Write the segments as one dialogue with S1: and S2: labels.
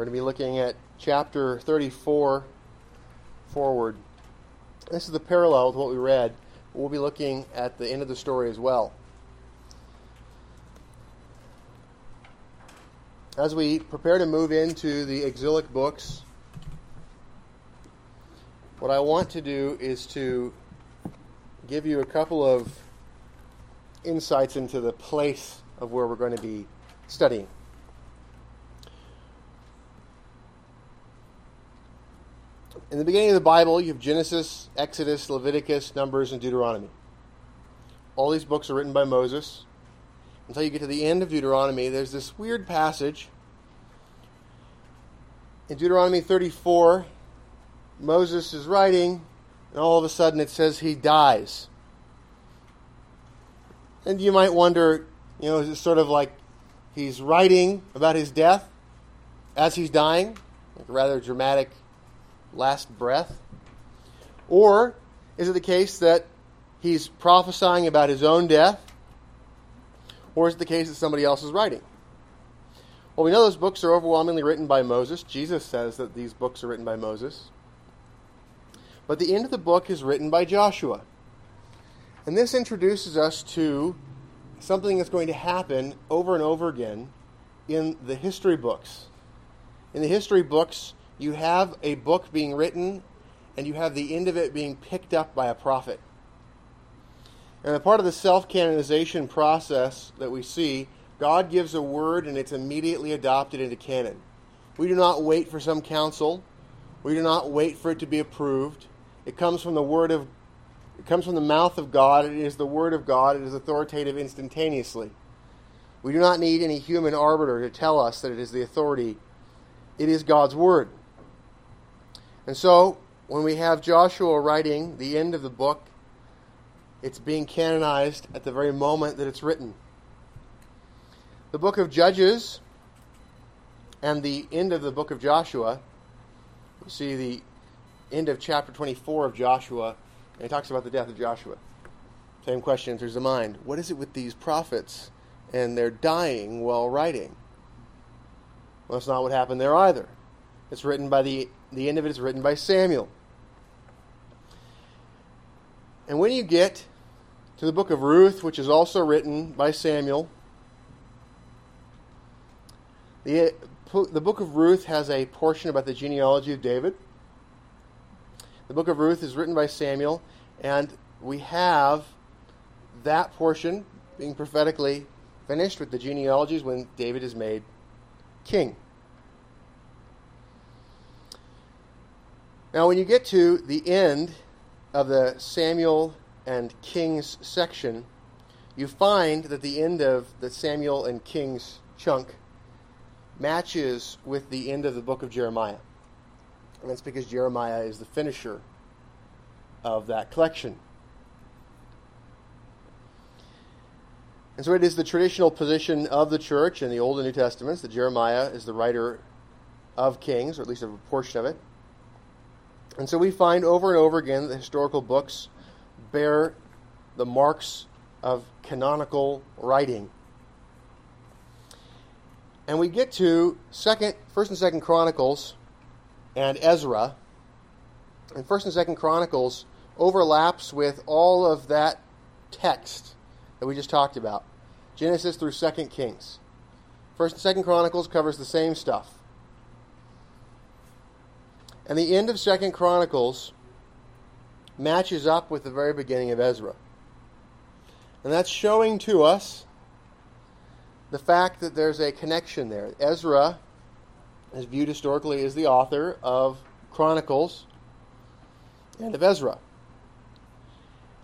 S1: We're going to be looking at chapter 34 forward. This is the parallel to what we read. We'll be looking at the end of the story as well. As we prepare to move into the exilic books, what I want to do is to give you a couple of insights into the place of where we're going to be studying. In the beginning of the Bible, you have Genesis, Exodus, Leviticus, Numbers, and Deuteronomy. All these books are written by Moses. Until you get to the end of Deuteronomy, there's this weird passage. In Deuteronomy 34, Moses is writing, and all of a sudden it says he dies. And you might wonder, you know, is it sort of like he's writing about his death as he's dying? Like a rather dramatic last breath? Or is it the case that he's prophesying about his own death? Or is it the case that somebody else is writing? Well, we know those books are overwhelmingly written by Moses. Jesus says that these books are written by Moses. But the end of the book is written by Joshua. And this introduces us to something that's going to happen over and over again in the history books. In the history books, you have a book being written and you have the end of it being picked up by a prophet. And a part of the self canonization process that we see, God gives a word and it's immediately adopted into canon. We do not wait for some council. We do not wait for it to be approved. It comes from the word of it comes from the mouth of God. It is the word of God. It is authoritative instantaneously. We do not need any human arbiter to tell us that it is the authority. It is God's word. And so, when we have Joshua writing the end of the book, it's being canonized at the very moment that it's written. The book of Judges and the end of the book of Joshua, you see the end of chapter 24 of Joshua and he talks about the death of Joshua. Same question enters the mind. What is it with these prophets and they're dying while writing? Well, that's not what happened there either. It's written by the the end of it is written by Samuel. And when you get to the book of Ruth, which is also written by Samuel, the, the book of Ruth has a portion about the genealogy of David. The book of Ruth is written by Samuel, and we have that portion being prophetically finished with the genealogies when David is made king. Now, when you get to the end of the Samuel and Kings section, you find that the end of the Samuel and Kings chunk matches with the end of the book of Jeremiah. And that's because Jeremiah is the finisher of that collection. And so it is the traditional position of the church in the Old and New Testaments that Jeremiah is the writer of Kings, or at least of a portion of it. And so we find over and over again that historical books bear the marks of canonical writing. And we get to second, first and second Chronicles and Ezra. And first and second Chronicles overlaps with all of that text that we just talked about. Genesis through second Kings. First and second Chronicles covers the same stuff. And the end of second Chronicles matches up with the very beginning of Ezra. And that's showing to us the fact that there's a connection there. Ezra is viewed historically as the author of Chronicles and of Ezra.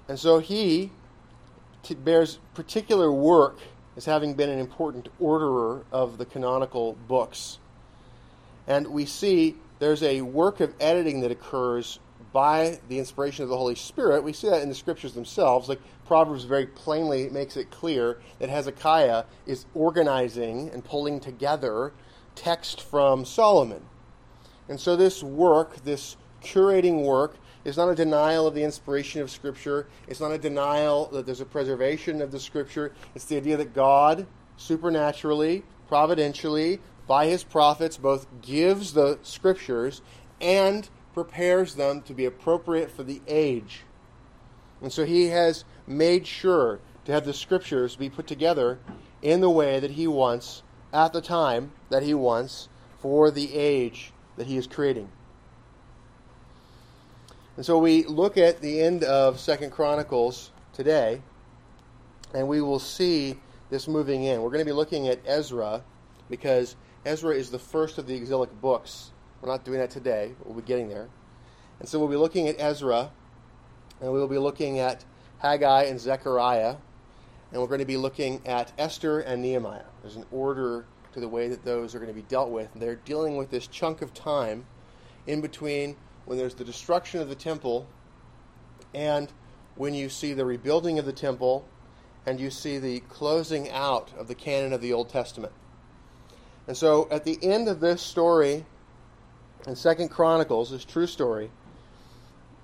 S1: And so he bears particular work as having been an important orderer of the canonical books. And we see there's a work of editing that occurs by the inspiration of the Holy Spirit. We see that in the scriptures themselves. Like Proverbs very plainly makes it clear that Hezekiah is organizing and pulling together text from Solomon. And so this work, this curating work, is not a denial of the inspiration of Scripture. It's not a denial that there's a preservation of the Scripture. It's the idea that God, supernaturally, providentially, by his prophets, both gives the scriptures and prepares them to be appropriate for the age. And so he has made sure to have the scriptures be put together in the way that he wants at the time that he wants for the age that he is creating. And so we look at the end of Second Chronicles today, and we will see this moving in. We're going to be looking at Ezra because Ezra is the first of the exilic books. We're not doing that today, but we'll be getting there. And so we'll be looking at Ezra, and we'll be looking at Haggai and Zechariah, and we're going to be looking at Esther and Nehemiah. There's an order to the way that those are going to be dealt with. And they're dealing with this chunk of time in between when there's the destruction of the temple and when you see the rebuilding of the temple and you see the closing out of the canon of the Old Testament. And so at the end of this story in Second Chronicles, this true story,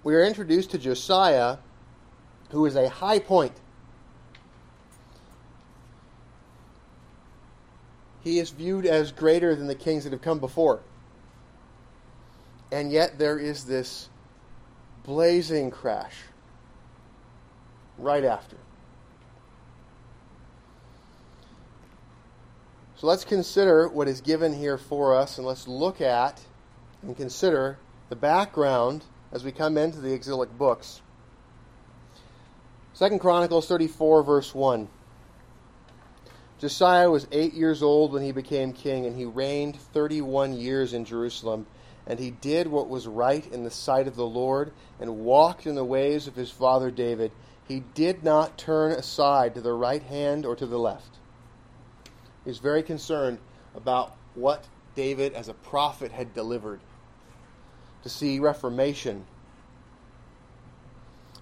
S1: we are introduced to Josiah, who is a high point he is viewed as greater than the kings that have come before. And yet there is this blazing crash right after. So let's consider what is given here for us, and let's look at and consider the background as we come into the exilic books. Second Chronicles 34, verse 1. Josiah was eight years old when he became king, and he reigned 31 years in Jerusalem. And he did what was right in the sight of the Lord, and walked in the ways of his father David. He did not turn aside to the right hand or to the left. Was very concerned about what David, as a prophet, had delivered to see reformation.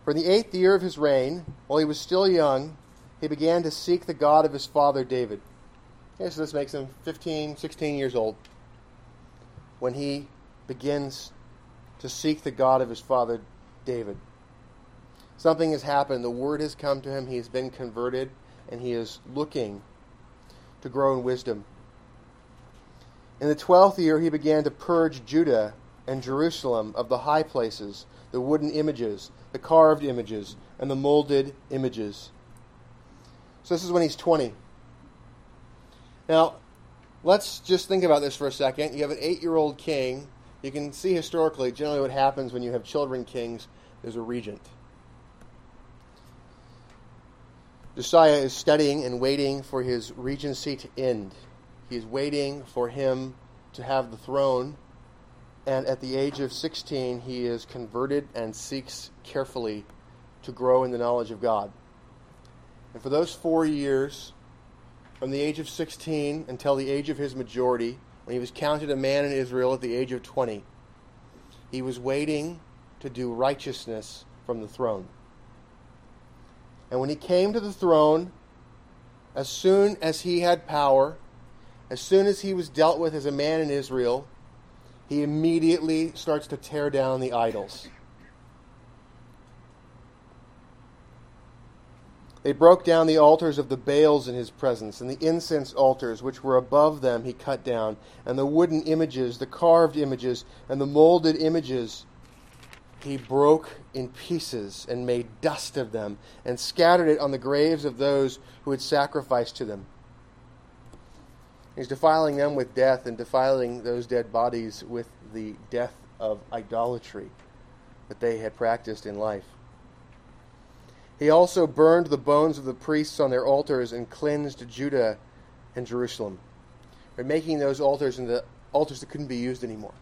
S1: For in the eighth year of his reign, while he was still young, he began to seek the God of his father David. Okay, so this makes him 15, 16 years old when he begins to seek the God of his father David. Something has happened. The word has come to him. He has been converted, and he is looking to grow in wisdom. In the twelfth year, he began to purge Judah and Jerusalem of the high places, the wooden images, the carved images, and the molded images. So this is when he's 20. Now, let's just think about this for a second. You have an eight year old king. You can see historically, generally, what happens when you have children kings there's a regent. Josiah is studying and waiting for his regency to end. He is waiting for him to have the throne. And at the age of 16, he is converted and seeks carefully to grow in the knowledge of God. And for those four years, from the age of 16 until the age of his majority, when he was counted a man in Israel at the age of 20, he was waiting to do righteousness from the throne. And when he came to the throne, as soon as he had power, as soon as he was dealt with as a man in Israel, he immediately starts to tear down the idols. They broke down the altars of the Baals in his presence, and the incense altars which were above them he cut down, and the wooden images, the carved images, and the molded images he broke in pieces and made dust of them, and scattered it on the graves of those who had sacrificed to them. He's defiling them with death and defiling those dead bodies with the death of idolatry that they had practiced in life. He also burned the bones of the priests on their altars and cleansed Judah and Jerusalem, by making those altars into altars that couldn't be used anymore.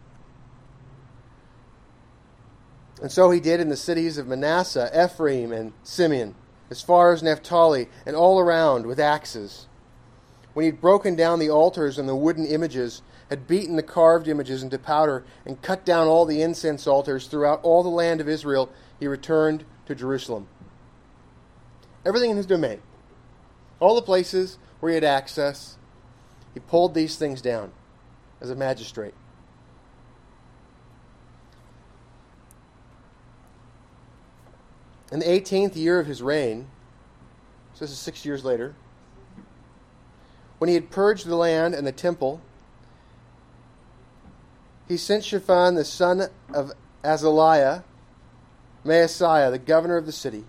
S1: And so he did in the cities of Manasseh, Ephraim, and Simeon, as far as Naphtali, and all around with axes. When he had broken down the altars and the wooden images, had beaten the carved images into powder, and cut down all the incense altars throughout all the land of Israel, he returned to Jerusalem everything in his domain, all the places where he had access, he pulled these things down as a magistrate. In the 18th year of his reign, so this is six years later, when he had purged the land and the temple, he sent Shaphan, the son of Azaliah, Maaseiah, the governor of the city,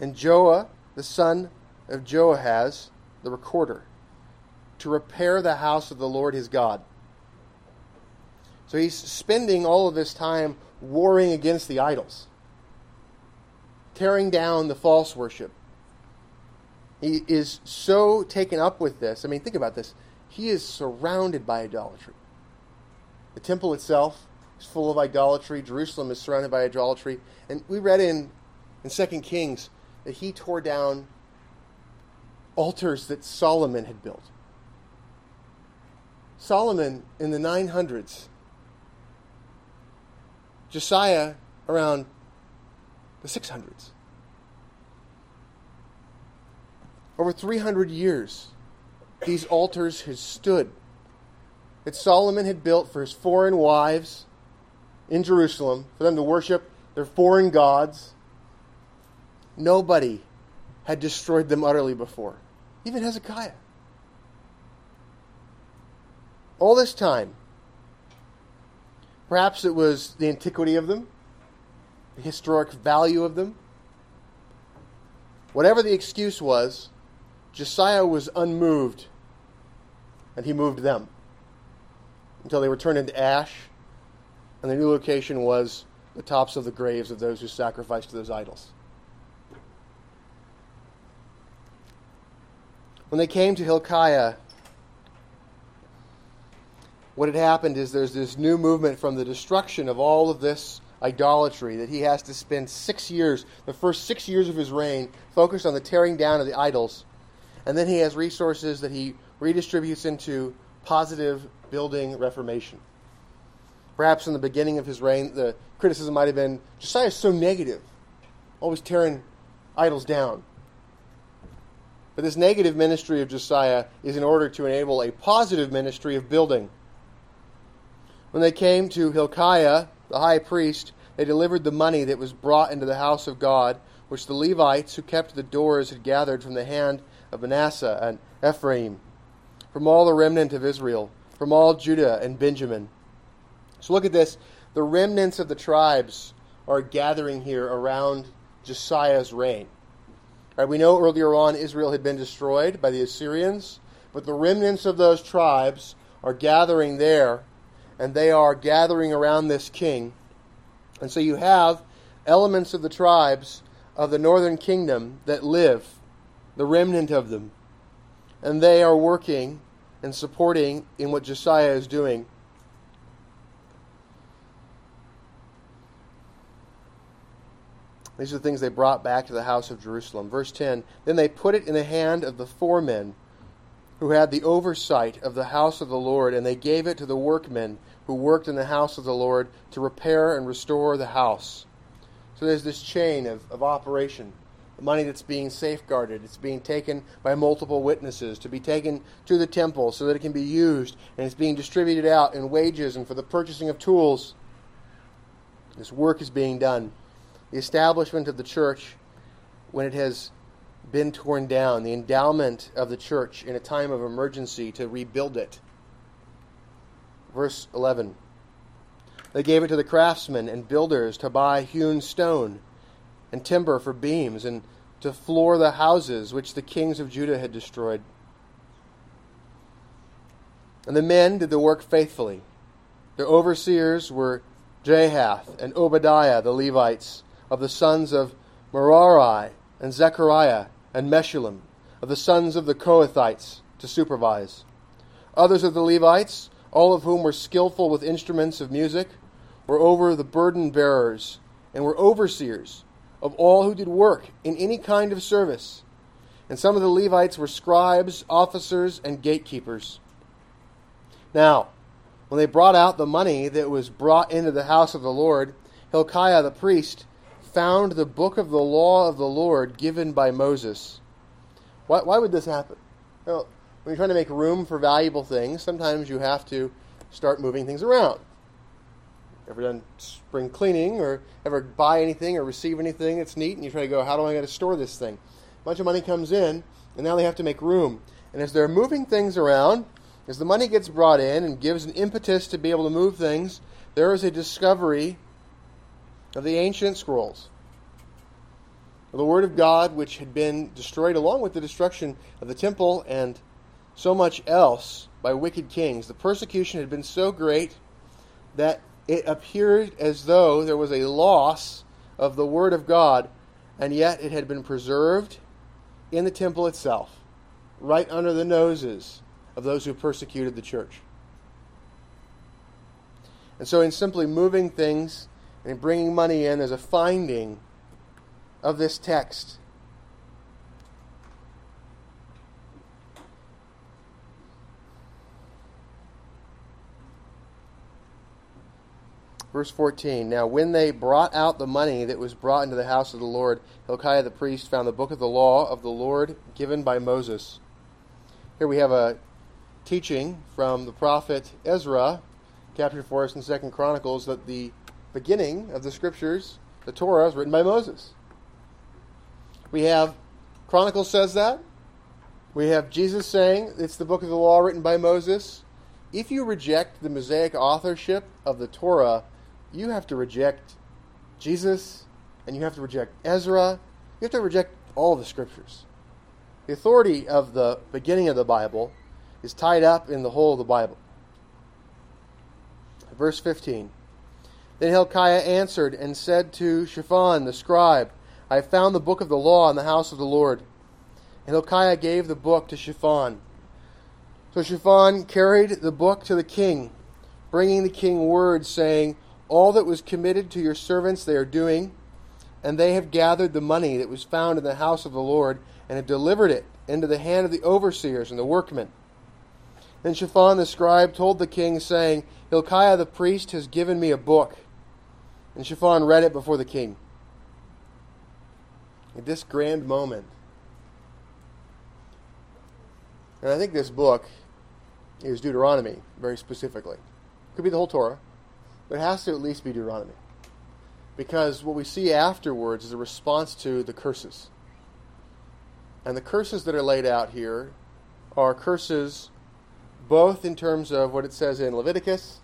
S1: and Joah, the son of Joahaz, the recorder, to repair the house of the Lord his God. So he's spending all of this time warring against the idols, tearing down the false worship. He is so taken up with this. I mean, think about this. He is surrounded by idolatry. The temple itself is full of idolatry. Jerusalem is surrounded by idolatry. And we read in, in 2 Kings that he tore down altars that Solomon had built. Solomon in the 900s, Josiah around the 600s. Over 300 years, these altars had stood that Solomon had built for his foreign wives in Jerusalem, for them to worship their foreign gods. Nobody had destroyed them utterly before, even Hezekiah. All this time, perhaps it was the antiquity of them, the historic value of them. Whatever the excuse was, Josiah was unmoved, and he moved them until they were turned into ash, and the new location was the tops of the graves of those who sacrificed to those idols. When they came to Hilkiah, what had happened is there's this new movement from the destruction of all of this idolatry that he has to spend six years, the first six years of his reign, focused on the tearing down of the idols. And then he has resources that he redistributes into positive building reformation. Perhaps in the beginning of his reign, the criticism might have been Josiah is so negative, always tearing idols down. But this negative ministry of Josiah is in order to enable a positive ministry of building. When they came to Hilkiah, the high priest, they delivered the money that was brought into the house of God, which the Levites who kept the doors had gathered from the hand of Manasseh and Ephraim, from all the remnant of Israel from all Judah and Benjamin. So look at this. The remnants of the tribes are gathering here around Josiah's reign. We know earlier on Israel had been destroyed by the Assyrians, but the remnants of those tribes are gathering there, and they are gathering around this king. And so you have elements of the tribes of the northern kingdom that live, the remnant of them, and they are working and supporting in what Josiah is doing. These are the things they brought back to the house of Jerusalem. Verse 10 Then they put it in the hand of the foremen who had the oversight of the house of the Lord, and they gave it to the workmen who worked in the house of the Lord to repair and restore the house. So there's this chain of, of operation the money that's being safeguarded. It's being taken by multiple witnesses to be taken to the temple so that it can be used, and it's being distributed out in wages and for the purchasing of tools. This work is being done. The establishment of the church, when it has been torn down, the endowment of the church in a time of emergency to rebuild it. Verse 11 They gave it to the craftsmen and builders to buy hewn stone and timber for beams, and to floor the houses which the kings of Judah had destroyed. And the men did the work faithfully. Their overseers were Jahath and Obadiah, the Levites, of the sons of Merari, and Zechariah, and Meshullam, of the sons of the Kohathites, to supervise. Others of the Levites, all of whom were skillful with instruments of music, were over the burden bearers, and were overseers of all who did work in any kind of service. And some of the Levites were scribes, officers, and gatekeepers. Now, when they brought out the money that was brought into the house of the Lord, Hilkiah the priest found the book of the law of the Lord given by Moses. Why, why would this happen? Well, when you're trying to make room for valuable things, sometimes you have to start moving things around. Ever done spring cleaning or ever buy anything or receive anything that's neat and you try to go, how do I got to store this thing? A bunch of money comes in and now they have to make room. And as they're moving things around, As the money gets brought in and gives an impetus to be able to move things, there is a discovery of the ancient scrolls. The Word of God, which had been destroyed along with the destruction of the temple and so much else by wicked kings. The persecution had been so great that it appeared as though there was a loss of the Word of God, and yet it had been preserved in the temple itself, right under the noses of those who persecuted the church. And so, in simply moving things and bringing money in, there's a finding of this text. Verse 14 Now, when they brought out the money that was brought into the house of the Lord, Hilkiah the priest found the book of the law of the Lord given by Moses. Here we have a teaching from the prophet Ezra, captured for us in Second Chronicles, that the beginning of the scriptures, the Torah, is written by Moses. We have Chronicles says that. We have Jesus saying it's the book of the law written by Moses. If you reject the Mosaic authorship of the Torah, you have to reject Jesus and you have to reject Ezra. You have to reject all the scriptures. The authority of the beginning of the Bible is tied up in the whole of the Bible. Verse 15 Then Hilkiah answered and said to Shaphan the scribe, I have found the book of the law in the house of the Lord. And Hilkiah gave the book to Shaphan. So Shaphan carried the book to the king, bringing the king word, saying, All that was committed to your servants they are doing, and they have gathered the money that was found in the house of the Lord, and have delivered it into the hand of the overseers and the workmen. Then Shaphan the scribe told the king, saying, Hilkiah the priest has given me a book. And Shaphan read it before the king. At this grand moment, and I think this book is Deuteronomy, very specifically. Could be the whole Torah, but it has to at least be Deuteronomy. Because what we see afterwards is a response to the curses. And the curses that are laid out here are curses both in terms of what it says in Leviticus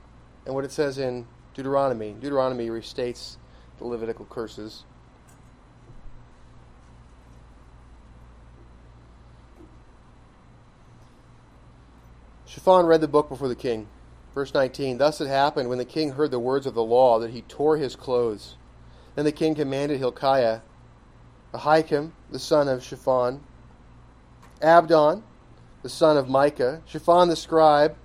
S1: and what it says in Deuteronomy. Deuteronomy restates the Levitical curses. Shaphan read the book before the king. Verse 19 Thus it happened when the king heard the words of the law that he tore his clothes. Then the king commanded Hilkiah, Ahikam, the son of Shaphan, Abdon, the son of Micah, Shaphan the scribe,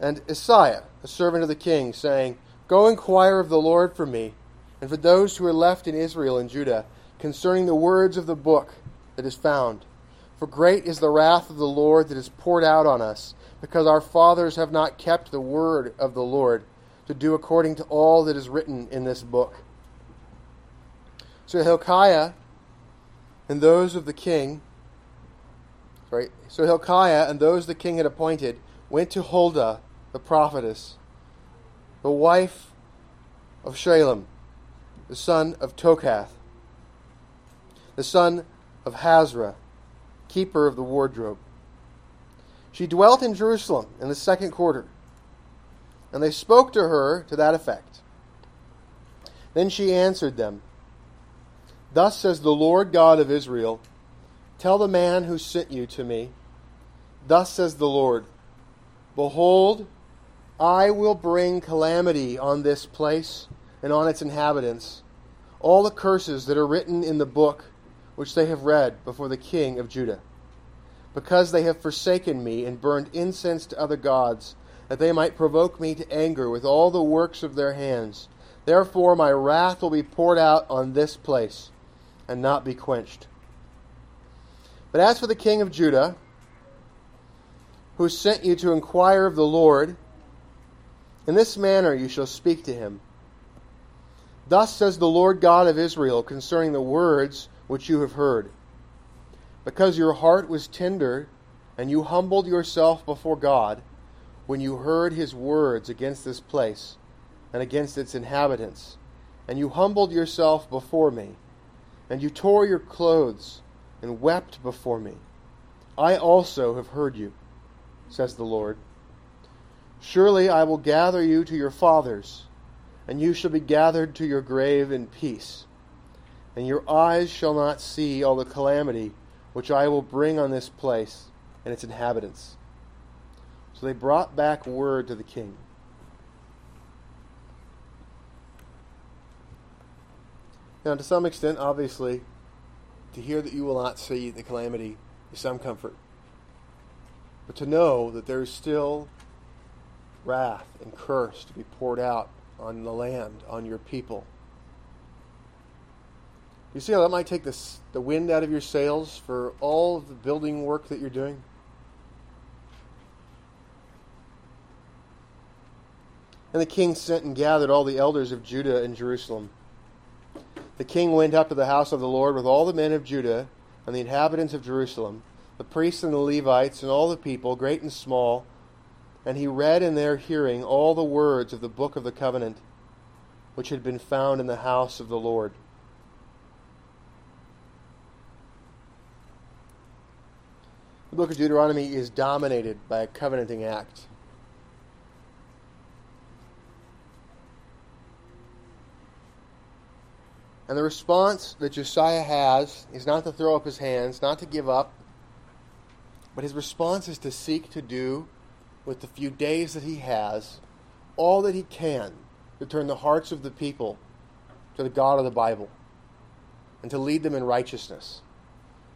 S1: and Asaiah, a servant of the king, saying, Go inquire of the Lord for me, and for those who are left in Israel and Judah, concerning the words of the book that is found. For great is the wrath of the Lord that is poured out on us, because our fathers have not kept the word of the Lord, to do according to all that is written in this book. So Hilkiah and those of the king Right? So Hilkiah and those the king had appointed went to Huldah, the prophetess, the wife of Shallum, the son of Tokhath, the son of Hasrah, keeper of the wardrobe. She dwelt in Jerusalem in the second quarter, and they spoke to her to that effect. Then she answered them, Thus says the Lord God of Israel, Tell the man who sent you to me, Thus says the Lord Behold, I will bring calamity on this place and on its inhabitants, all the curses that are written in the book which they have read before the king of Judah, because they have forsaken me and burned incense to other gods, that they might provoke me to anger with all the works of their hands. Therefore my wrath will be poured out on this place, and not be quenched. But as for the king of Judah, who sent you to inquire of the Lord, in this manner you shall speak to him. Thus says the Lord God of Israel concerning the words which you have heard. Because your heart was tender, and you humbled yourself before God, when you heard his words against this place and against its inhabitants, and you humbled yourself before me, and you tore your clothes and wept before me. I also have heard you, says the Lord. Surely I will gather you to your fathers, and you shall be gathered to your grave in peace. And your eyes shall not see all the calamity which I will bring on this place and its inhabitants. So they brought back word to the king. Now, to some extent, obviously, to hear that you will not see the calamity is some comfort. But to know that there is still wrath and curse to be poured out on the land, on your people. You see how that might take this, the wind out of your sails for all the building work that you're doing? And the king sent and gathered all the elders of Judah and Jerusalem. The king went up to the house of the Lord with all the men of Judah and the inhabitants of Jerusalem, the priests and the Levites and all the people, great and small and he read in their hearing all the words of the book of the covenant which had been found in the house of the Lord. The book of Deuteronomy is dominated by a covenanting act. And the response that Josiah has is not to throw up his hands, not to give up, but his response is to seek to do with the few days that he has, all that he can to turn the hearts of the people to the God of the Bible and to lead them in righteousness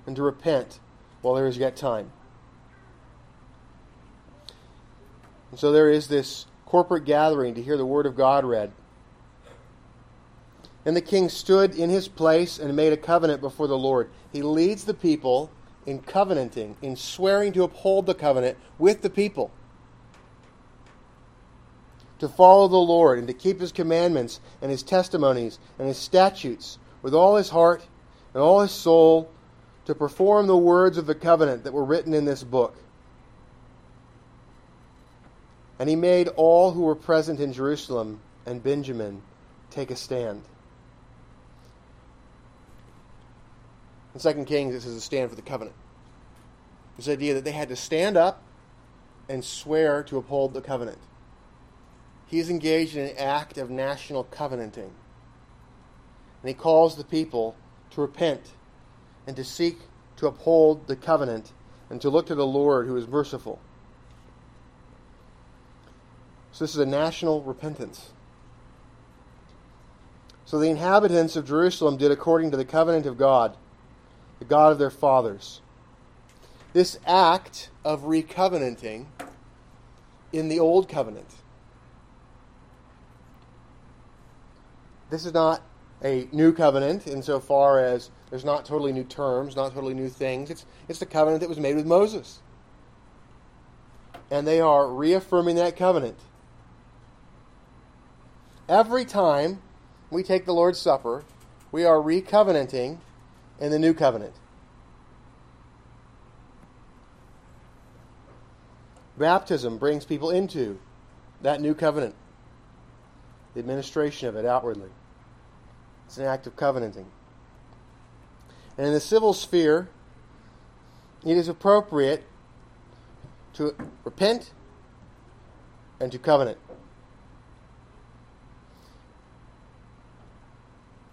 S1: and to repent while there is yet time. And so there is this corporate gathering to hear the word of God read. And the king stood in his place and made a covenant before the Lord. He leads the people in covenanting, in swearing to uphold the covenant with the people to follow the Lord and to keep his commandments and his testimonies and his statutes with all his heart and all his soul, to perform the words of the covenant that were written in this book. And he made all who were present in Jerusalem and Benjamin take a stand. In 2 Kings, this is a stand for the covenant. This idea that they had to stand up and swear to uphold the covenant. He is engaged in an act of national covenanting. And he calls the people to repent and to seek to uphold the covenant and to look to the Lord who is merciful. So, this is a national repentance. So, the inhabitants of Jerusalem did according to the covenant of God, the God of their fathers. This act of recovenanting in the Old Covenant this is not a new covenant insofar as there's not totally new terms, not totally new things. It's, it's the covenant that was made with Moses. And they are reaffirming that covenant. Every time we take the Lord's Supper, we are recovenanting in the new covenant. Baptism brings people into that new covenant, the administration of it outwardly. It's an act of covenanting. And in the civil sphere, it is appropriate to repent and to covenant.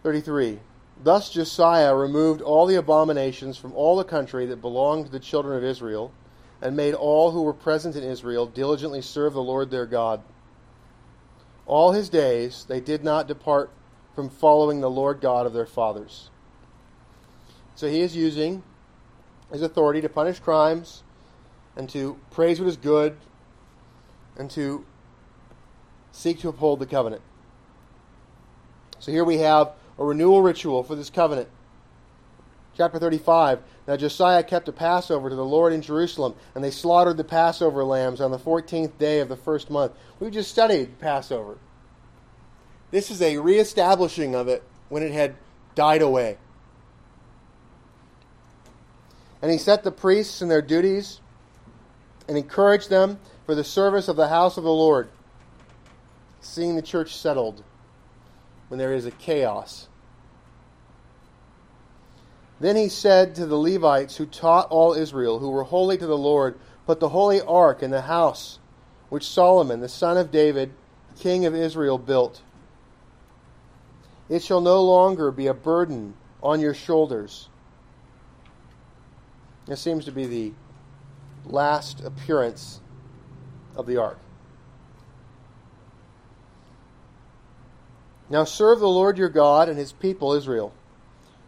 S1: 33. Thus Josiah removed all the abominations from all the country that belonged to the children of Israel, and made all who were present in Israel diligently serve the Lord their God. All his days they did not depart from following the Lord God of their fathers. So he is using his authority to punish crimes and to praise what is good and to seek to uphold the covenant. So here we have a renewal ritual for this covenant. Chapter 35. Now Josiah kept a Passover to the Lord in Jerusalem, and they slaughtered the Passover lambs on the 14th day of the first month. We've just studied Passover. This is a reestablishing of it when it had died away. And he set the priests in their duties and encouraged them for the service of the house of the Lord, seeing the church settled when there is a chaos. Then he said to the Levites who taught all Israel, who were holy to the Lord, Put the holy ark in the house which Solomon, the son of David, king of Israel, built. It shall no longer be a burden on your shoulders. This seems to be the last appearance of the ark. Now serve the Lord your God and his people Israel.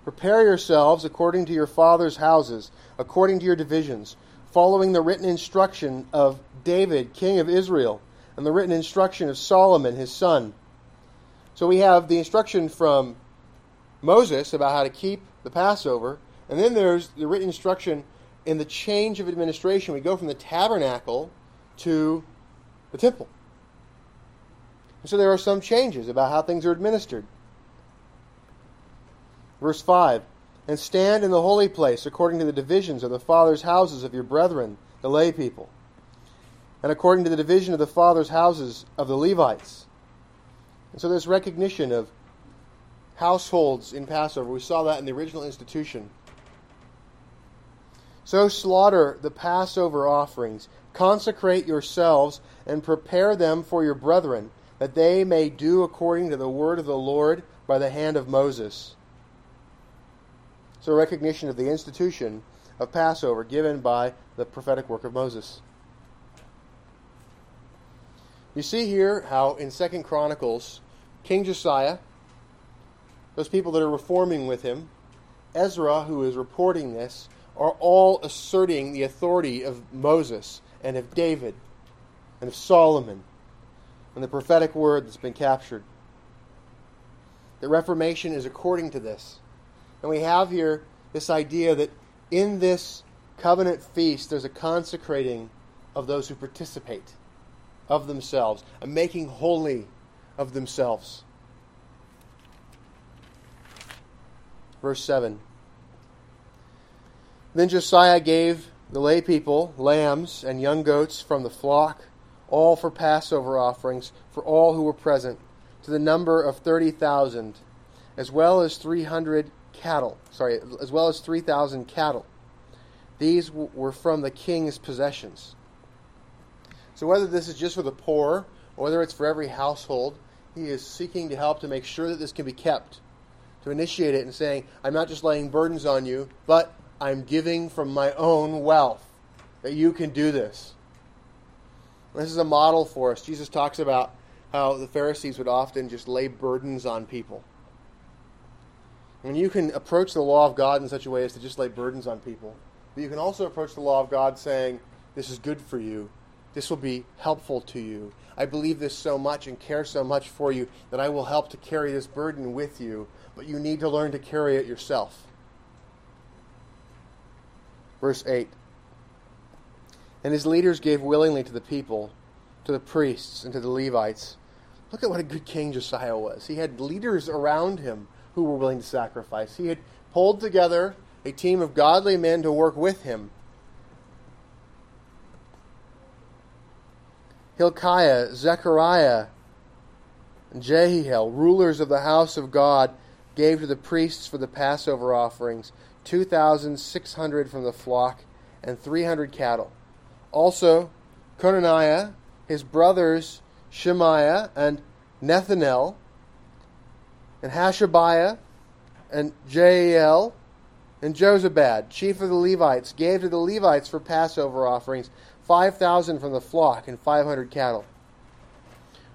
S1: Prepare yourselves according to your father's houses, according to your divisions, following the written instruction of David, king of Israel, and the written instruction of Solomon, his son. So we have the instruction from Moses about how to keep the Passover, and then there's the written instruction in the change of administration. We go from the tabernacle to the temple. And so there are some changes about how things are administered. Verse 5 And stand in the holy place according to the divisions of the fathers' houses of your brethren, the lay people, and according to the division of the fathers' houses of the Levites. And so there's recognition of households in Passover. We saw that in the original institution. So slaughter the Passover offerings, consecrate yourselves, and prepare them for your brethren that they may do according to the word of the Lord by the hand of Moses. So, recognition of the institution of Passover given by the prophetic work of Moses. You see here how in Second Chronicles, King Josiah, those people that are reforming with him, Ezra, who is reporting this, are all asserting the authority of Moses and of David and of Solomon and the prophetic word that's been captured. The Reformation is according to this. And we have here this idea that in this covenant feast, there's a consecrating of those who participate of themselves, a making holy of themselves. Verse 7. Then Josiah gave the lay people lambs and young goats from the flock all for Passover offerings for all who were present, to the number of 30,000, as well as 300 cattle, sorry, as well as 3,000 cattle. These were from the king's possessions. So whether this is just for the poor or whether it's for every household, he is seeking to help to make sure that this can be kept, to initiate it and saying, I'm not just laying burdens on you, but I'm giving from my own wealth that you can do this. This is a model for us. Jesus talks about how the Pharisees would often just lay burdens on people. When you can approach the law of God in such a way as to just lay burdens on people. But you can also approach the law of God saying, This is good for you. This will be helpful to you. I believe this so much and care so much for you that I will help to carry this burden with you, but you need to learn to carry it yourself. Verse 8 and his leaders gave willingly to the people, to the priests, and to the Levites. Look at what a good king Josiah was. He had leaders around him who were willing to sacrifice. He had pulled together a team of godly men to work with him. Hilkiah, Zechariah, and Jehiel, rulers of the house of God, gave to the priests for the Passover offerings 2,600 from the flock and 300 cattle. Also, Conaniah, his brothers Shemaiah and Nethanel, and Hashabiah, and Jeiel, and Jozabad, chief of the Levites, gave to the Levites for Passover offerings 5,000 from the flock and 500 cattle.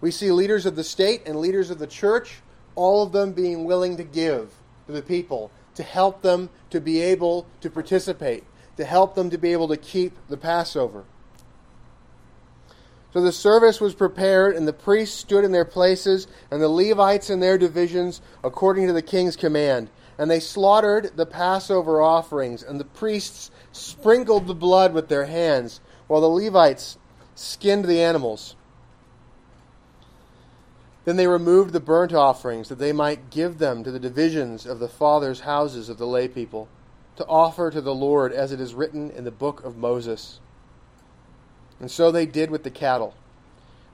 S1: We see leaders of the state and leaders of the church, all of them being willing to give to the people, to help them to be able to participate to help them to be able to keep the Passover. So the service was prepared, and the priests stood in their places, and the Levites in their divisions, according to the king's command. And they slaughtered the Passover offerings, and the priests sprinkled the blood with their hands, while the Levites skinned the animals. Then they removed the burnt offerings, that they might give them to the divisions of the fathers' houses of the lay people to offer to the Lord as it is written in the book of Moses. And so they did with the cattle.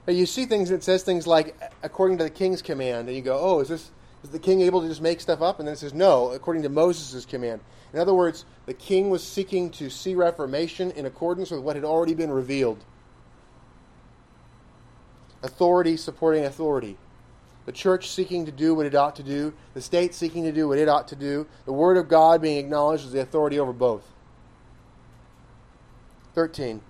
S1: But you see things that says things like according to the king's command, and you go, "Oh, is this is the king able to just make stuff up?" And then it says, "No, according to Moses' command." In other words, the king was seeking to see reformation in accordance with what had already been revealed. Authority supporting authority. The church seeking to do what it ought to do, the state seeking to do what it ought to do, the Word of God being acknowledged as the authority over both. 13.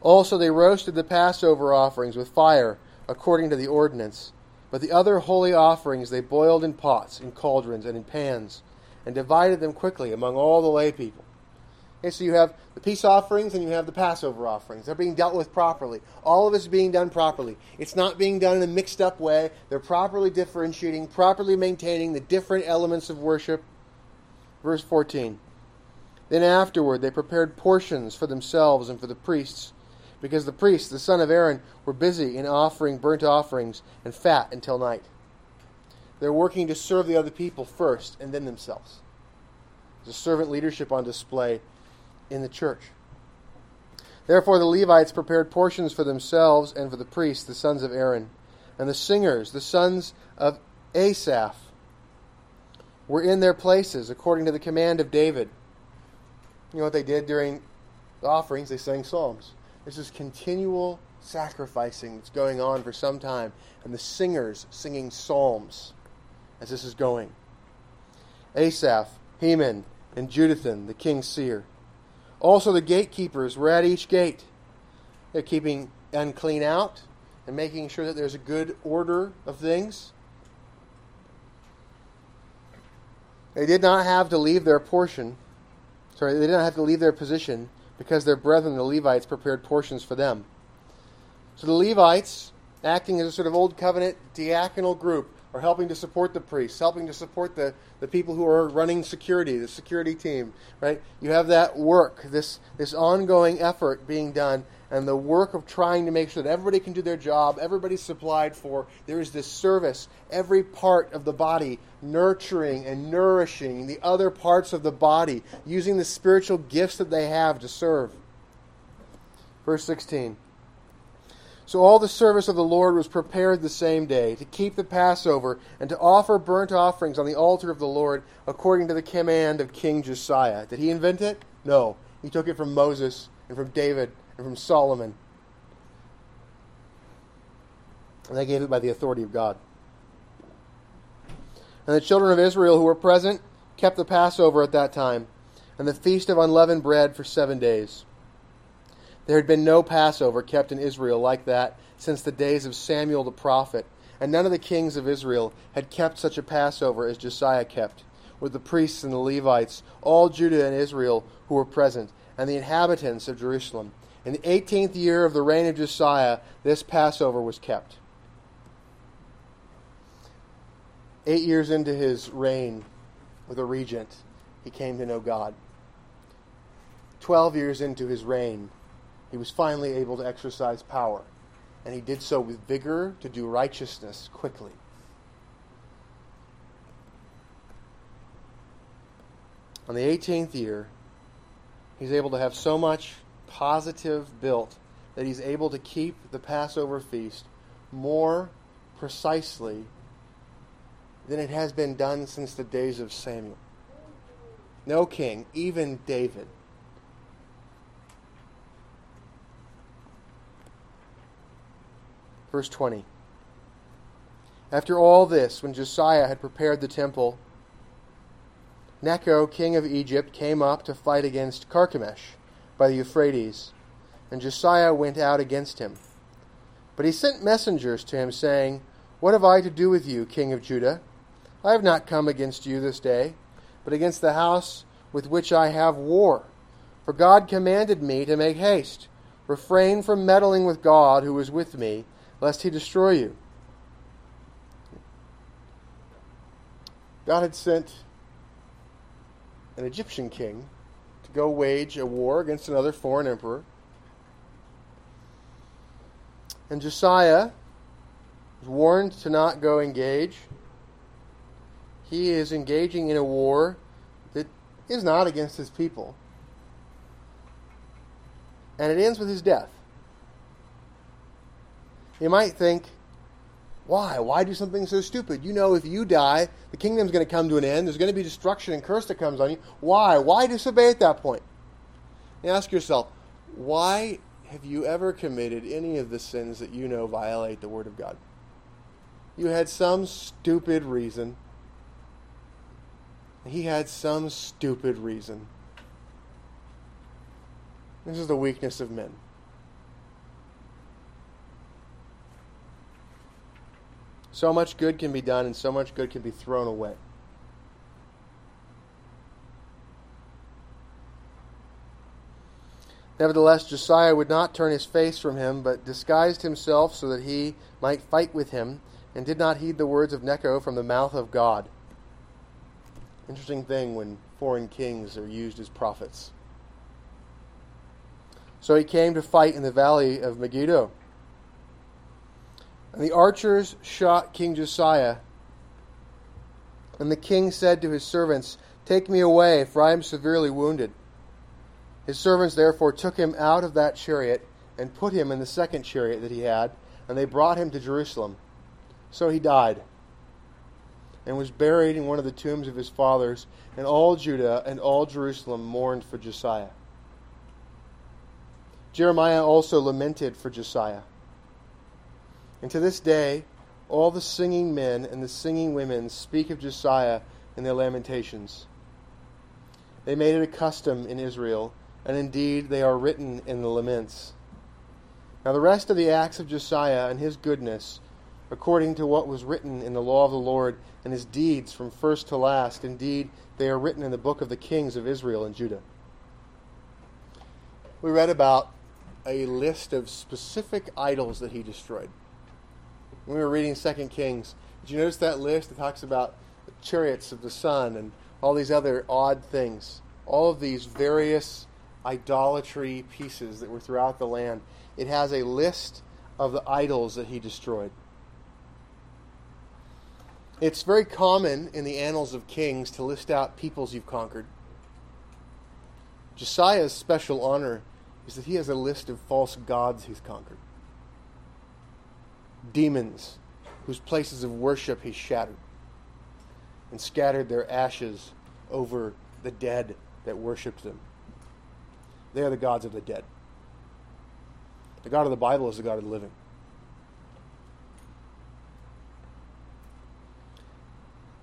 S1: Also, they roasted the Passover offerings with fire according to the ordinance. But the other holy offerings they boiled in pots, in cauldrons, and in pans, and divided them quickly among all the lay people. Okay, so you have the peace offerings and you have the Passover offerings. They're being dealt with properly. All of it's being done properly. It's not being done in a mixed up way. They're properly differentiating, properly maintaining the different elements of worship. Verse 14. Then afterward they prepared portions for themselves and for the priests, because the priests, the son of Aaron, were busy in offering burnt offerings and fat until night. They're working to serve the other people first and then themselves. There's a servant leadership on display in the church. Therefore, the Levites prepared portions for themselves and for the priests, the sons of Aaron. And the singers, the sons of Asaph, were in their places according to the command of David. You know what they did during the offerings? They sang psalms. This is continual sacrificing that's going on for some time, and the singers singing psalms as this is going. Asaph, Heman, and Jeduthun, the king's seer. Also, the gatekeepers were at each gate. They're keeping unclean out and making sure that there's a good order of things. They did not have to leave their portion. Sorry, they did not have to leave their position because their brethren, the Levites, prepared portions for them. So the Levites, acting as a sort of old covenant diaconal group, are helping to support the priests, helping to support the, the people who are running security, the security team, right? You have that work, this, this ongoing effort being done, and the work of trying to make sure that everybody can do their job, everybody's supplied for. There is this service, every part of the body nurturing and nourishing the other parts of the body, using the spiritual gifts that they have to serve. Verse 16. So all the service of the Lord was prepared the same day to keep the Passover and to offer burnt offerings on the altar of the Lord according to the command of King Josiah. Did he invent it? No. He took it from Moses and from David and from Solomon. And they gave it by the authority of God. And the children of Israel who were present kept the Passover at that time and the feast of unleavened bread for seven days. There had been no Passover kept in Israel like that since the days of Samuel the prophet, and none of the kings of Israel had kept such a Passover as Josiah kept, with the priests and the Levites, all Judah and Israel who were present, and the inhabitants of Jerusalem. In the eighteenth year of the reign of Josiah, this Passover was kept. Eight years into his reign with a regent, he came to know God. Twelve years into his reign, he was finally able to exercise power. And he did so with vigor to do righteousness quickly. On the 18th year, he's able to have so much positive built that he's able to keep the Passover feast more precisely than it has been done since the days of Samuel. No king, even David, Verse 20. After all this, when Josiah had prepared the temple, Necho, king of Egypt, came up to fight against Carchemish by the Euphrates, and Josiah went out against him. But he sent messengers to him, saying, What have I to do with you, king of Judah? I have not come against you this day, but against the house with which I have war. For God commanded me to make haste. Refrain from meddling with God who is with me lest he destroy you. God had sent an Egyptian king to go wage a war against another foreign emperor. And Josiah was warned to not go engage. He is engaging in a war that is not against his people. And it ends with his death. You might think, why? Why do something so stupid? You know, if you die, the kingdom's going to come to an end. There's going to be destruction and curse that comes on you. Why? Why disobey at that point? And ask yourself, why have you ever committed any of the sins that you know violate the Word of God? You had some stupid reason. He had some stupid reason. This is the weakness of men. So much good can be done, and so much good can be thrown away. Nevertheless, Josiah would not turn his face from him, but disguised himself so that he might fight with him, and did not heed the words of Necho from the mouth of God. Interesting thing when foreign kings are used as prophets. So he came to fight in the valley of Megiddo. And the archers shot King Josiah. And the king said to his servants, Take me away, for I am severely wounded. His servants therefore took him out of that chariot and put him in the second chariot that he had, and they brought him to Jerusalem. So he died and was buried in one of the tombs of his fathers, and all Judah and all Jerusalem mourned for Josiah. Jeremiah also lamented for Josiah. And to this day, all the singing men and the singing women speak of Josiah in their lamentations. They made it a custom in Israel and indeed they are written in the laments. Now, the rest of the acts of Josiah and his goodness, according to what was written in the law of the Lord, and his deeds from first to last, indeed, they are written in the book of the kings of Israel and Judah. We read about a list of specific idols that he destroyed. When we were reading 2 Kings, did you notice that list? It talks about the chariots of the sun and all these other odd things. All of these various idolatry pieces that were throughout the land. It has a list of the idols that he destroyed. It's very common in the annals of kings to list out peoples you've conquered. Josiah's special honor is that he has a list of false gods he's conquered. Demons whose places of worship he shattered and scattered their ashes over the dead that worshipped them. They are the gods of the dead. The God of the Bible is the God of the living.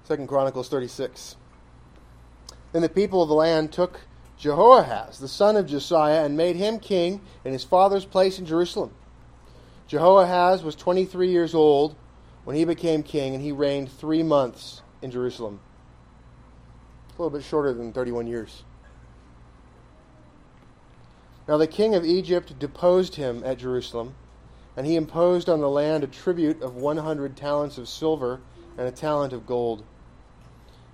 S1: Second Chronicles 36. Then the people of the land took Jehoahaz, the son of Josiah, and made him king in his father's place in Jerusalem. Jehoahaz was 23 years old when he became king, and he reigned three months in Jerusalem. A little bit shorter than 31 years. Now the king of Egypt deposed him at Jerusalem, and he imposed on the land a tribute of 100 talents of silver and a talent of gold.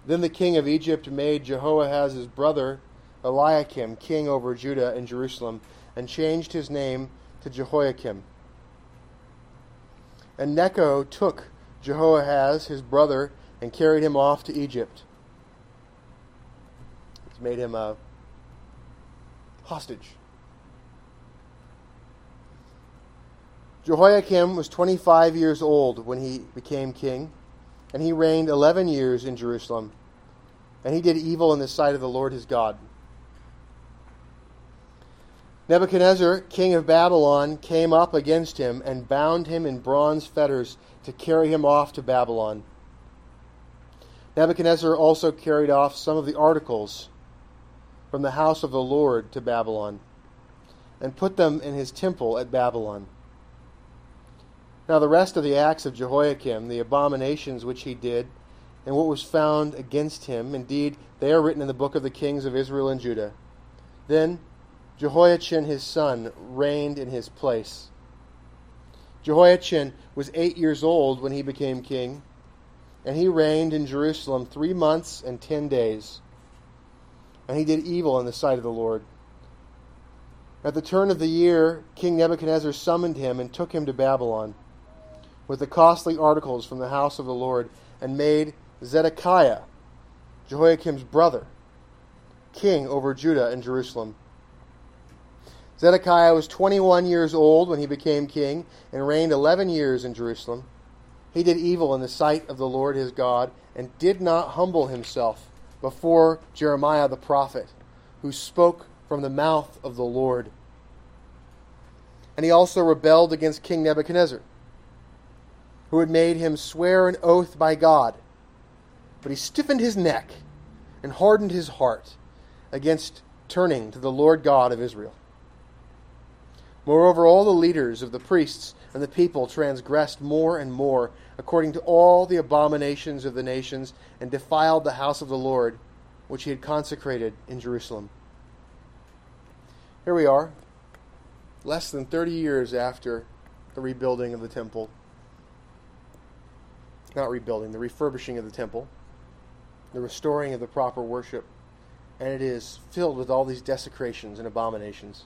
S1: Then the king of Egypt made Jehoahaz's brother Eliakim king over Judah and Jerusalem, and changed his name to Jehoiakim. And Necho took Jehoahaz, his brother, and carried him off to Egypt. It's made him a hostage. Jehoiakim was 25 years old when he became king, and he reigned 11 years in Jerusalem. And he did evil in the sight of the Lord his God. Nebuchadnezzar, king of Babylon, came up against him and bound him in bronze fetters to carry him off to Babylon. Nebuchadnezzar also carried off some of the articles from the house of the Lord to Babylon and put them in his temple at Babylon. Now, the rest of the acts of Jehoiakim, the abominations which he did, and what was found against him, indeed, they are written in the book of the kings of Israel and Judah. Then Jehoiachin his son reigned in his place. Jehoiachin was eight years old when he became king, and he reigned in Jerusalem three months and ten days. And he did evil in the sight of the Lord. At the turn of the year, King Nebuchadnezzar summoned him and took him to Babylon with the costly articles from the house of the Lord, and made Zedekiah, Jehoiakim's brother, king over Judah and Jerusalem. Zedekiah was 21 years old when he became king and reigned 11 years in Jerusalem. He did evil in the sight of the Lord his God and did not humble himself before Jeremiah the prophet, who spoke from the mouth of the Lord. And he also rebelled against King Nebuchadnezzar, who had made him swear an oath by God. But he stiffened his neck and hardened his heart against turning to the Lord God of Israel. Moreover, all the leaders of the priests and the people transgressed more and more according to all the abominations of the nations and defiled the house of the Lord, which he had consecrated in Jerusalem. Here we are, less than 30 years after the rebuilding of the temple. Not rebuilding, the refurbishing of the temple, the restoring of the proper worship, and it is filled with all these desecrations and abominations.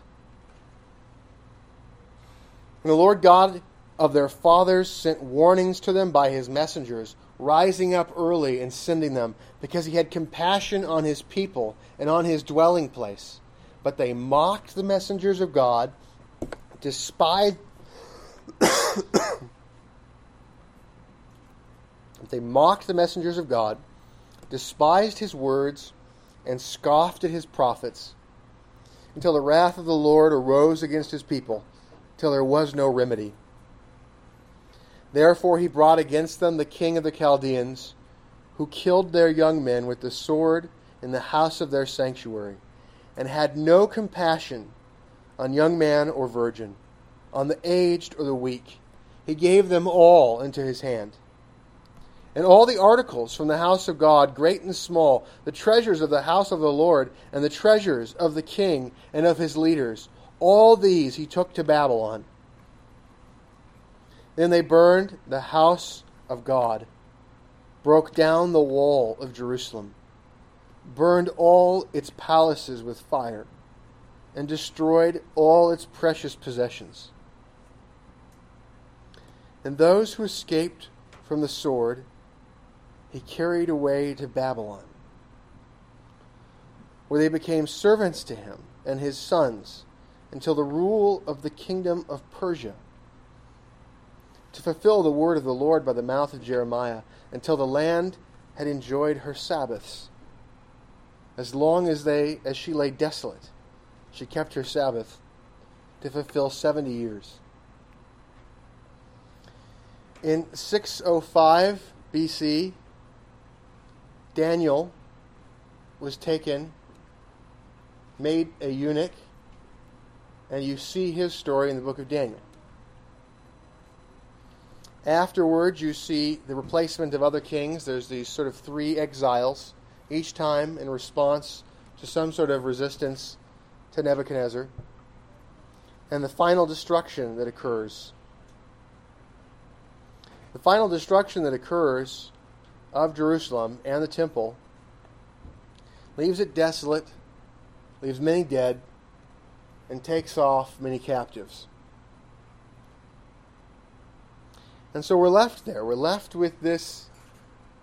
S1: And the Lord God of their fathers sent warnings to them by his messengers, rising up early and sending them, because he had compassion on his people and on his dwelling place. But they mocked the messengers of God, despised. they mocked the messengers of God, despised his words, and scoffed at his prophets, until the wrath of the Lord arose against his people, till there was no remedy. Therefore he brought against them the king of the Chaldeans, who killed their young men with the sword in the house of their sanctuary, and had no compassion on young man or virgin, on the aged or the weak. He gave them all into his hand. And all the articles from the house of God, great and small, the treasures of the house of the Lord, and the treasures of the king and of his leaders, all these he took to Babylon then they burned the house of God, broke down the wall of Jerusalem, burned all its palaces with fire, and destroyed all its precious possessions. And those who escaped from the sword he carried away to Babylon, where they became servants to him and his sons until the rule of the kingdom of Persia to fulfill the word of the Lord by the mouth of Jeremiah, until the land had enjoyed her Sabbaths. As long as they as she lay desolate, she kept her Sabbath to fulfill seventy years. In 605 BC, Daniel was taken, made a eunuch, and you see his story in the book of Daniel. Afterwards, you see the replacement of other kings. There's these sort of three exiles, each time in response to some sort of resistance to Nebuchadnezzar. And the final destruction that occurs. The final destruction that occurs of Jerusalem and the temple leaves it desolate, leaves many dead, and takes off many captives. And so we're left there. We're left with this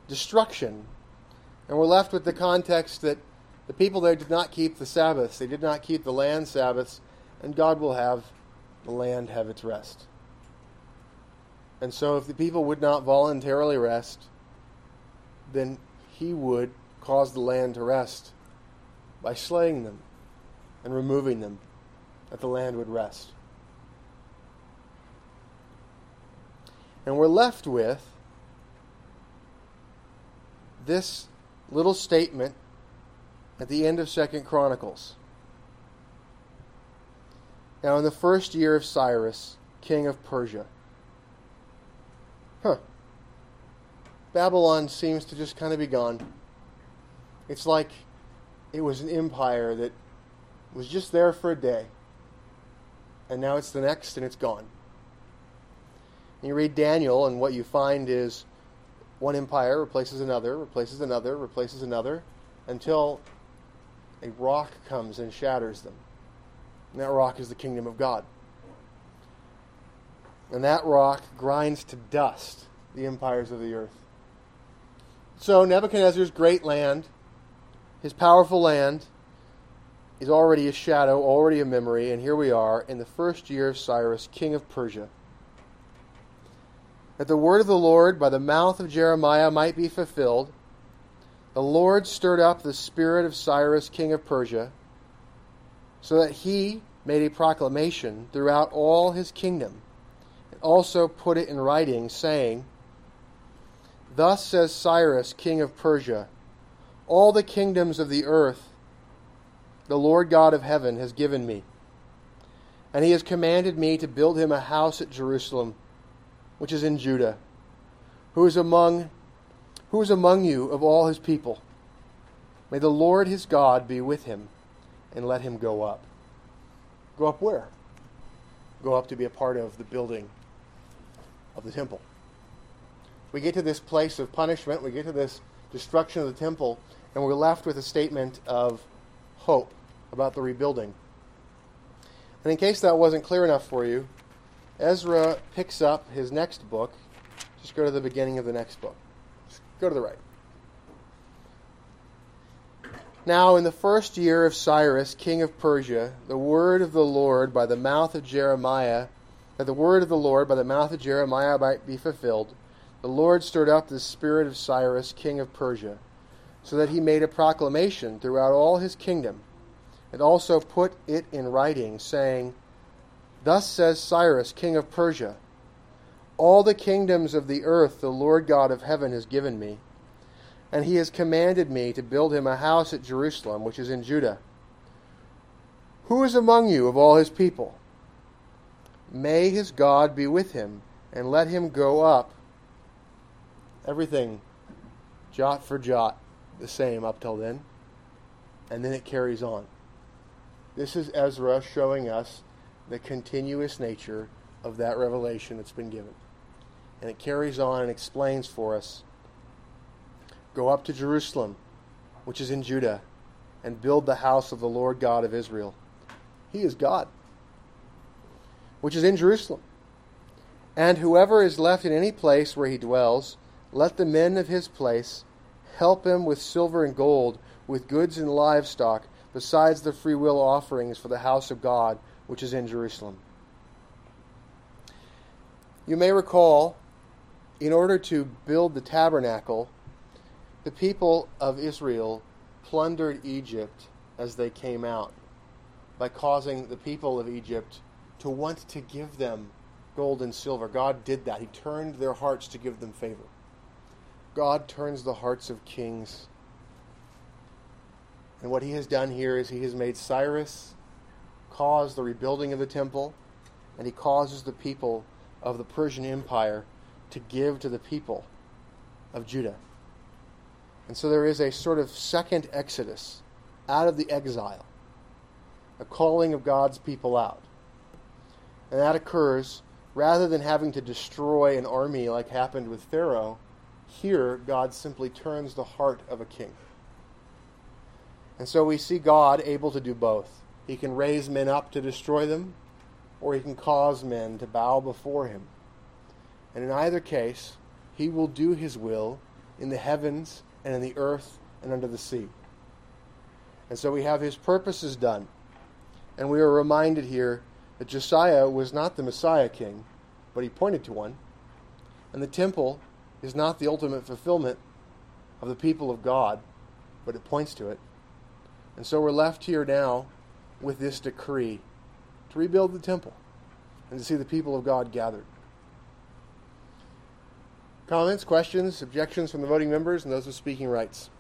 S1: destruction. And we're left with the context that the people there did not keep the Sabbaths, they did not keep the land Sabbaths, and God will have the land have its rest. And so if the people would not voluntarily rest, then he would cause the land to rest by slaying them and removing them, that the land would rest. And we're left with this little statement at the end of Second Chronicles. Now, in the first year of Cyrus, king of Persia. Huh. Babylon seems to just kind of be gone. It's like it was an empire that was just there for a day, and now it's the next and it's gone. And You read Daniel, and what you find is one empire replaces another, replaces another, replaces another, until a rock comes and shatters them. And that rock is the kingdom of God. And that rock grinds to dust the empires of the earth. So Nebuchadnezzar's great land, his powerful land, is already a shadow, already a memory, and here we are in the first year of Cyrus, king of Persia. That the word of the Lord by the mouth of Jeremiah might be fulfilled, the Lord stirred up the spirit of Cyrus, king of Persia, so that he made a proclamation throughout all his kingdom, and also put it in writing, saying, Thus says Cyrus, king of Persia, all the kingdoms of the earth the Lord God of heaven has given me. And he has commanded me to build him a house at Jerusalem, which is in Judah, who is among who is among you of all his people. May the Lord his God be with him, and let him go up. Go up where? Go up to be a part of the building of the temple. We get to this place of punishment, we get to this destruction of the temple, and we're left with a statement of hope about the rebuilding. And in case that wasn't clear enough for you, Ezra picks up his next book. Just go to the beginning of the next book. Just go to the right. Now, in the first year of Cyrus, king of Persia, the word of the Lord by the mouth of Jeremiah, that the word of the Lord by the mouth of Jeremiah might be fulfilled, the Lord stirred up the spirit of Cyrus, king of Persia, so that he made a proclamation throughout all his kingdom, and also put it in writing, saying, Thus says Cyrus, king of Persia, All the kingdoms of the earth the Lord God of heaven has given me and he has commanded me to build him a house at Jerusalem, which is in Judah. Who is among you of all his people? May his God be with him, and let him go up. Everything, jot for jot, the same up till then. And then it carries on. This is Ezra showing us the continuous nature of that revelation that's been given. And it carries on and explains for us Go up to Jerusalem, which is in Judah, and build the house of the Lord God of Israel. He is God, which is in Jerusalem. And whoever is left in any place where he dwells, let the men of his place help him with silver and gold, with goods and livestock, besides the freewill offerings for the house of God, which is in Jerusalem. You may recall, in order to build the tabernacle, the people of Israel plundered Egypt as they came out by causing the people of Egypt to want to give them gold and silver. God did that. He turned their hearts to give them favor. God turns the hearts of kings. And what he has done here is he has made Cyrus cause the rebuilding of the temple, and he causes the people of the Persian Empire to give to the people of Judah. And so there is a sort of second exodus out of the exile, a calling of God's people out. And that occurs rather than having to destroy an army like happened with Pharaoh. Here, God simply turns the heart of a king. And so we see God able to do both. He can raise men up to destroy them, or he can cause men to bow before him. And in either case, he will do his will in the heavens and in the earth and under the sea. And so we have his purposes done. And we are reminded here that Josiah was not the Messiah king, but he pointed to one. And the temple is not the ultimate fulfillment of the people of God, but it points to it. And so we're left here now with this decree to rebuild the temple and to see the people of God gathered. Comments, questions, objections from the voting members and those with speaking rights?